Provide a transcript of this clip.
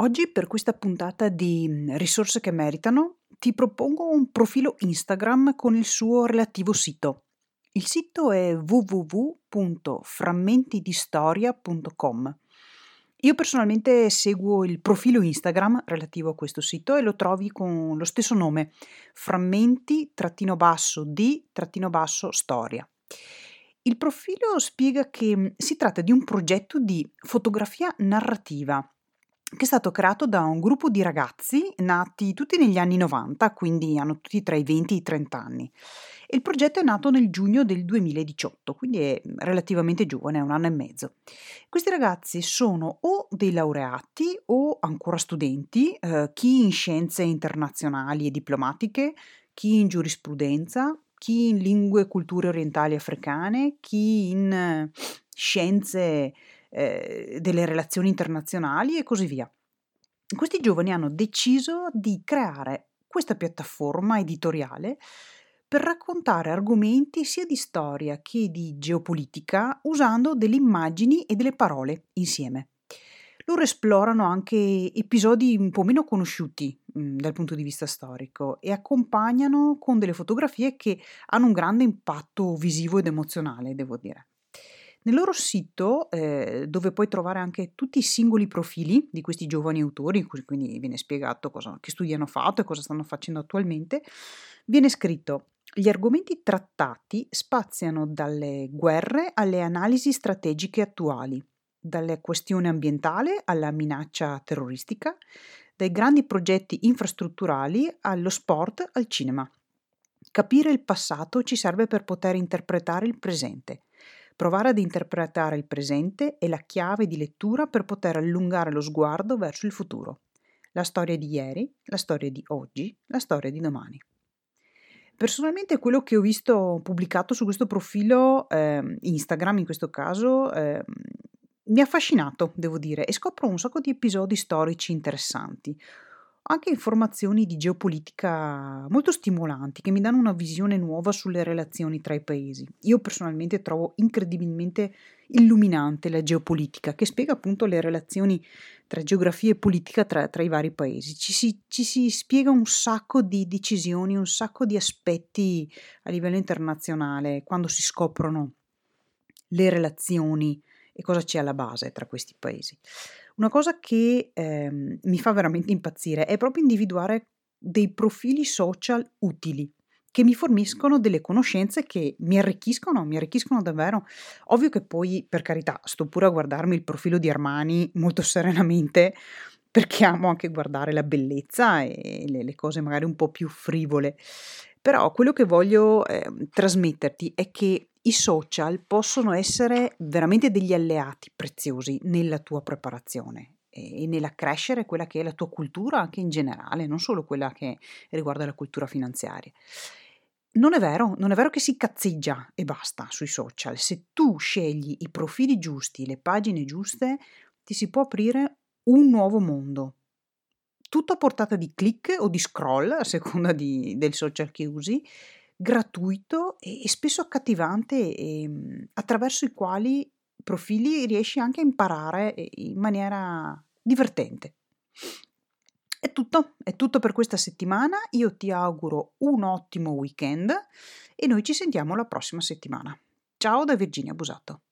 Oggi per questa puntata di mm, Risorse che meritano ti propongo un profilo Instagram con il suo relativo sito. Il sito è www.frammentidistoria.com. Io personalmente seguo il profilo Instagram relativo a questo sito e lo trovi con lo stesso nome, frammenti-di-storia. Il profilo spiega che mm, si tratta di un progetto di fotografia narrativa che è stato creato da un gruppo di ragazzi nati tutti negli anni 90, quindi hanno tutti tra i 20 e i 30 anni. Il progetto è nato nel giugno del 2018, quindi è relativamente giovane, è un anno e mezzo. Questi ragazzi sono o dei laureati o ancora studenti, eh, chi in scienze internazionali e diplomatiche, chi in giurisprudenza, chi in lingue e culture orientali africane, chi in eh, scienze eh, delle relazioni internazionali e così via. Questi giovani hanno deciso di creare questa piattaforma editoriale per raccontare argomenti sia di storia che di geopolitica usando delle immagini e delle parole insieme. Loro esplorano anche episodi un po' meno conosciuti mh, mm, dal punto di vista storico e accompagnano con delle fotografie che hanno un grande impatto visivo ed emozionale, devo dire. Nel loro sito, eh, dove puoi trovare anche tutti i singoli profili di questi giovani autori, quindi viene spiegato cosa, che studi hanno fatto e cosa stanno facendo attualmente, viene scritto gli argomenti trattati spaziano dalle guerre alle analisi strategiche attuali, dalle questioni ambientali alla minaccia terroristica, dai grandi progetti infrastrutturali allo sport al cinema. Capire il passato ci serve per poter interpretare il presente. Provare ad interpretare il presente è la chiave di lettura per poter allungare lo sguardo verso il futuro. La storia di ieri, la storia di oggi, la storia di domani. Personalmente quello che ho visto pubblicato su questo profilo eh, Instagram in questo caso eh, mi ha affascinato, devo dire, e scopro un sacco di episodi storici interessanti anche informazioni di geopolitica molto stimolanti che mi danno una visione nuova sulle relazioni tra i paesi. Io personalmente trovo incredibilmente illuminante la geopolitica che spiega appunto le relazioni tra geografia e politica tra, tra i vari paesi. Ci si, ci si, spiega un sacco di decisioni, un sacco di aspetti a livello internazionale quando si scoprono le relazioni e cosa c'è alla base tra questi paesi. Una cosa che ehm, mi fa veramente impazzire è proprio individuare dei profili social utili che mi forniscono delle conoscenze che mi arricchiscono, mi arricchiscono davvero. Ovvio che poi, per carità, sto pure a guardarmi il profilo di Armani molto serenamente perché amo anche guardare la bellezza e le, le cose magari un po' più frivole. Però quello che voglio eh, trasmetterti è che i social possono essere veramente degli alleati preziosi nella tua preparazione e nell'accrescere quella che è la tua cultura anche in generale, non solo quella che riguarda la cultura finanziaria. Non è vero, non è vero che si cazzeggia e basta sui social. Se tu scegli i profili giusti, le pagine giuste, ti si può aprire un nuovo mondo. Tutto a portata di click o di scroll, a seconda di, del social che usi, gratuito e, spesso accattivante e, ehm, attraverso i quali profili riesci anche a imparare in maniera divertente. È tutto, è tutto per questa settimana. Io ti auguro un ottimo weekend e noi ci sentiamo la prossima settimana. Ciao da Virginia Busato.